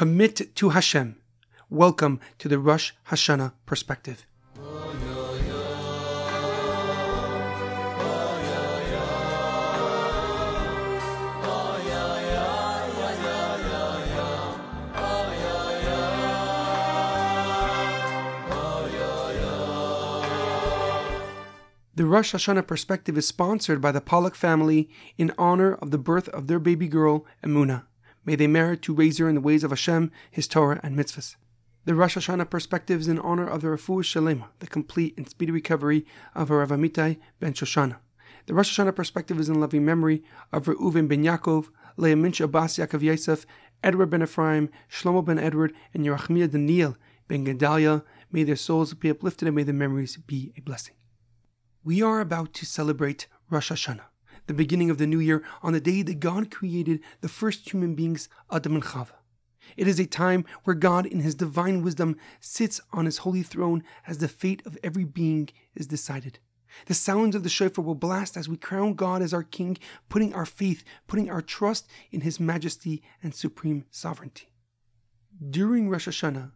Commit to Hashem. Welcome to the Rosh Hashanah perspective. The Rosh Hashanah perspective is sponsored by the Pollak family in honor of the birth of their baby girl, Emunah. May they merit to raise her in the ways of Hashem, His Torah, and mitzvahs. The Rosh Hashanah perspective is in honor of the Refuah Shalema, the complete and speedy recovery of Rav Amitai ben Shoshana. The Rosh Hashanah perspective is in loving memory of Reuven ben Yaakov, Leah Mintche Bas Yaakov Yosef, Edward ben Ephraim, Shlomo ben Edward, and Yerachmiah Daniel ben Gedalia. May their souls be uplifted and may their memories be a blessing. We are about to celebrate Rosh Hashanah, the beginning of the new year, on the day that God created the first human beings, Adam and Chava. It is a time where God, in His divine wisdom, sits on His holy throne as the fate of every being is decided. The sounds of the shofar will blast as we crown God as our King, putting our faith, putting our trust in His majesty and supreme sovereignty. During Rosh Hashanah,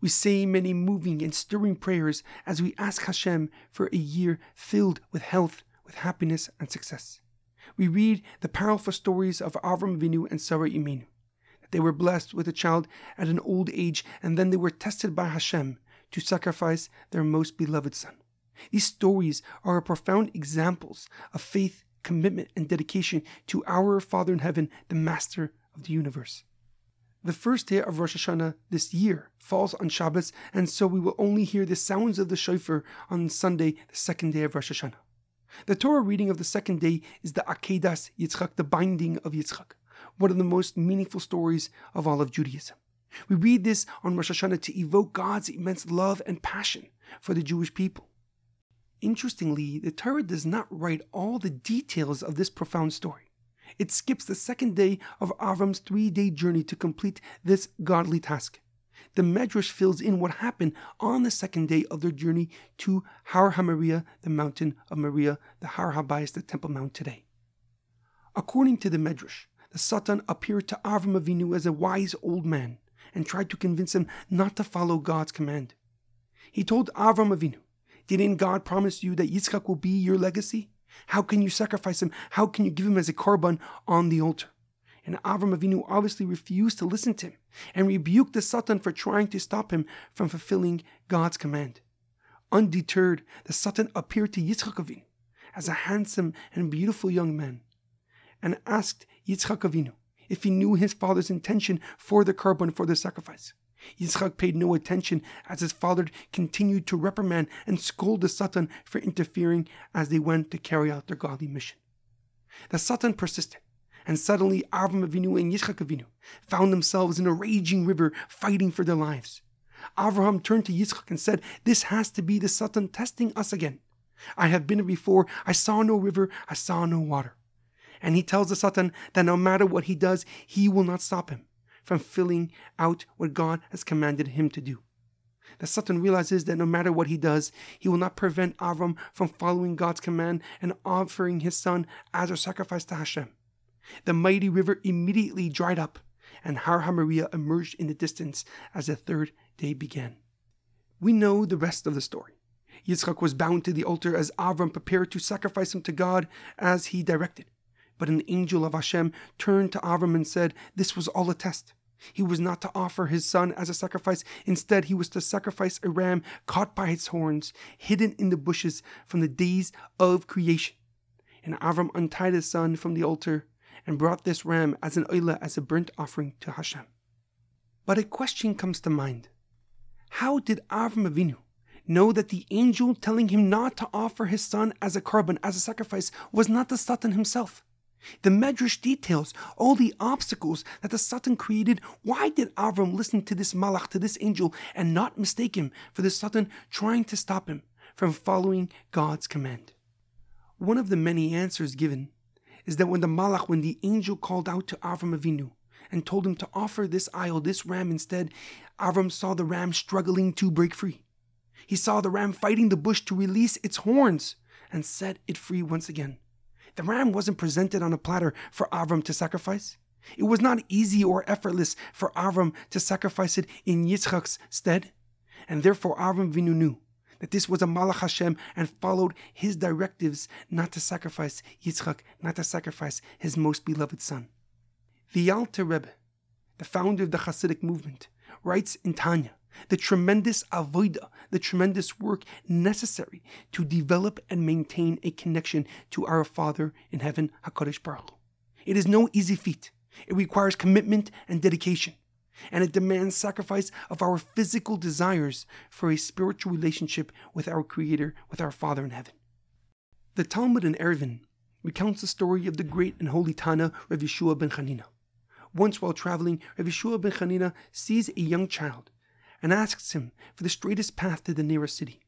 we say many moving and stirring prayers as we ask Hashem for a year filled with health, with happiness, and success. We read the powerful stories of Avram Avinu and Sarah. That they were blessed with a child at an old age, and then they were tested by Hashem to sacrifice their most beloved son. These stories are profound examples of faith, commitment, and dedication to our Father in heaven, the Master of the universe. The first day of Rosh Hashanah this year falls on Shabbos, and so we will only hear the sounds of the shofar on Sunday, the second day of Rosh Hashanah. The Torah reading of the second day is the Akedas Yitzchak, the binding of Yitzchak, one of the most meaningful stories of all of Judaism. We read this on Rosh Hashanah to evoke God's immense love and passion for the Jewish people. Interestingly, the Torah does not write all the details of this profound story. It skips the second day of Avram's three day journey to complete this godly task. The Medrash fills in what happened on the second day of their journey to Har HaMoriah, the mountain of Moriah, the Har Habayis, the Temple Mount today. According to the Medrash, the Satan appeared to Avram Avinu as a wise old man and tried to convince him not to follow God's command. He told Avram Avinu, Didn't God promise you that Yitzchak will be your legacy? How can you sacrifice him? How can you give him as a korban on the altar? And Avram Avinu obviously refused to listen to him and rebuked the Satan for trying to stop him from fulfilling God's command. Undeterred, the Satan appeared to Yitzchak Avinu as a handsome and beautiful young man and asked Yitzchak Avinu if he knew his father's intention for the korban for the sacrifice. Yitzchak paid no attention as his father continued to reprimand and scold the Satan for interfering as they went to carry out their godly mission. The Satan persisted, and suddenly Avram Avinu and Yitzchak Avinu found themselves in a raging river fighting for their lives. Avraham turned to Yitzchak and said, This has to be the Satan testing us again. I have been here before, I saw no river, I saw no water. And he tells the Satan that no matter what he does, he will not stop him from filling out what God has commanded him to do. The Satan realizes that no matter what he does, he will not prevent Avram from following God's command and offering his son as a sacrifice to Hashem. The mighty river immediately dried up, and Har HaMoriah emerged in the distance as the third day began. We know the rest of the story. Yitzchak was bound to the altar as Avram prepared to sacrifice him to God as he directed. But an angel of Hashem turned to Avram and said, This was all a test. He was not to offer his son as a sacrifice. Instead, he was to sacrifice a ram caught by its horns, hidden in the bushes from the days of creation. And Avram untied his son from the altar and brought this ram as an oila, as a burnt offering to Hashem. But a question comes to mind. How did Avram Avinu know that the angel telling him not to offer his son as a korban, as a sacrifice, was not the Satan himself? The Medrash details all the obstacles that the Satan created. Why did Avram listen to this malach, to this angel, and not mistake him for the Satan trying to stop him from following God's command? One of the many answers given is that when the malach, when the angel called out to Avram Avinu and told him to offer this ayil, this ram instead, Avram saw the ram struggling to break free. He saw the ram fighting the bush to release its horns and set it free once again. The ram wasn't presented on a platter for Avram to sacrifice. It was not easy or effortless for Avram to sacrifice it in Yitzchak's stead, and therefore Avram Avinu knew that this was a Malach Hashem and followed his directives not to sacrifice Yitzchak, not to sacrifice his most beloved son. The Alter Rebbe, the founder of the Hasidic movement, writes in Tanya the tremendous avoida, the tremendous work necessary to develop and maintain a connection to our Father in heaven, HaKadosh Baruch It is no easy feat. It requires commitment and dedication, and it demands sacrifice of our physical desires for a spiritual relationship with our Creator, with our Father in heaven. The Talmud in Eruvin recounts the story of the great and holy Tana Rav Yeshua ben Chanina. Once while traveling, Rav Yeshua ben Chanina sees a young child and asks him for the straightest path to the nearest city.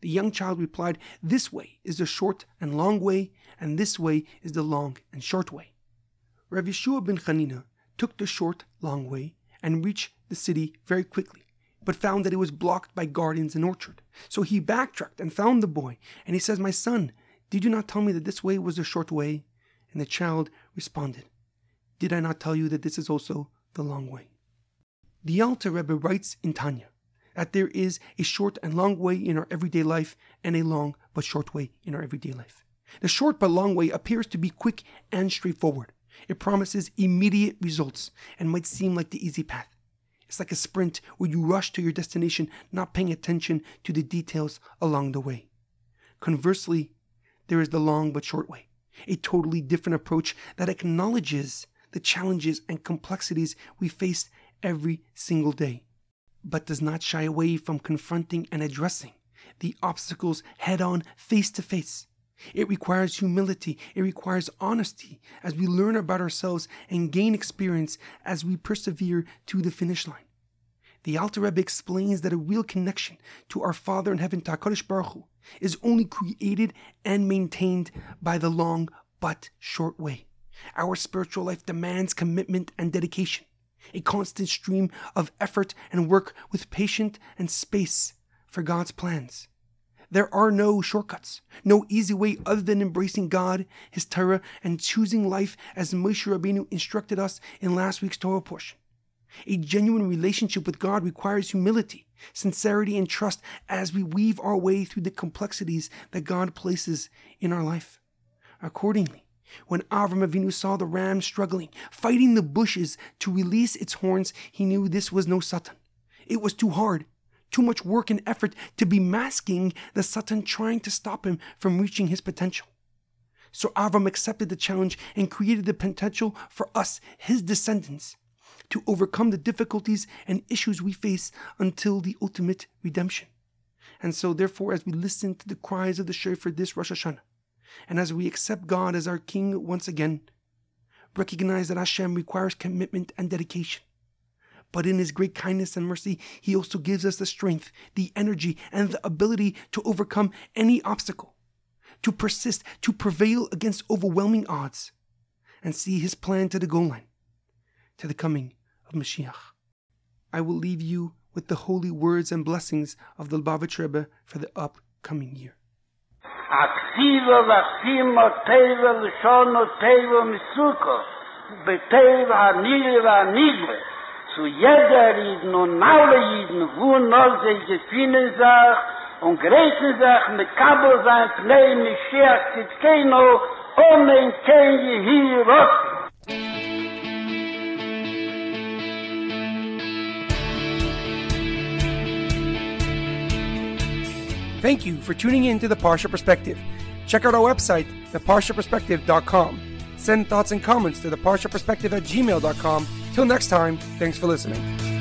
The young child replied, This way is the short and long way, and this way is the long and short way. Rav Yeshua ben Chanina took the short, long way and reached the city very quickly, but found that it was blocked by gardens and orchard. So he backtracked and found the boy, and he says, My son, did you not tell me that this way was the short way? And the child responded, Did I not tell you that this is also the long way? The Alter Rebbe writes in Tanya that there is a short and long way in our everyday life and a long but short way in our everyday life. The short but long way appears to be quick and straightforward. It promises immediate results and might seem like the easy path. It's like a sprint where you rush to your destination, not paying attention to the details along the way. Conversely, there is the long but short way, a totally different approach that acknowledges the challenges and complexities we face every single day, but does not shy away from confronting and addressing the obstacles head on, face to face. It requires humility, it requires honesty as we learn about ourselves and gain experience as we persevere to the finish line. The Alter Rebbe explains that a real connection to our Father in heaven, HaKadosh Baruch Hu, is only created and maintained by the long but short way. Our spiritual life demands commitment and dedication a constant stream of effort and work with patience and space for God's plans. There are no shortcuts, no easy way other than embracing God, His Torah, and choosing life as Moshe Rabbeinu instructed us in last week's Torah portion. A genuine relationship with God requires humility, sincerity, and trust as we weave our way through the complexities that God places in our life. Accordingly, when Avram Avinu saw the ram struggling, fighting the bushes to release its horns, he knew this was no Satan. It was too hard, too much work and effort to be masking the Satan trying to stop him from reaching his potential. So Avram accepted the challenge and created the potential for us, his descendants, to overcome the difficulties and issues we face until the ultimate redemption. And so, therefore, as we listen to the cries of the shofar this Rosh Hashanah, and as we accept God as our King once again, recognize that Hashem requires commitment and dedication But in His great kindness and mercy, He also gives us the strength, the energy, and the ability to overcome any obstacle, to persist, to prevail against overwhelming odds, and see His plan to the goal line, to the coming of Mashiach. I will leave you with the holy words and blessings of the Lubavitch Rebbe for the upcoming year. אקסיבה וסימו טייבה לשונו טייבה מסוכו בטייבה הנילה והניגלה zu jeder und alle sich und sich mit Kabel sein Pnei, ohne in Thank you for tuning in to the Parsha Perspective. Check out our website, theparshaperspective.com. Send thoughts and comments to theparshaperspective at gmail.com. Till next time, thanks for listening.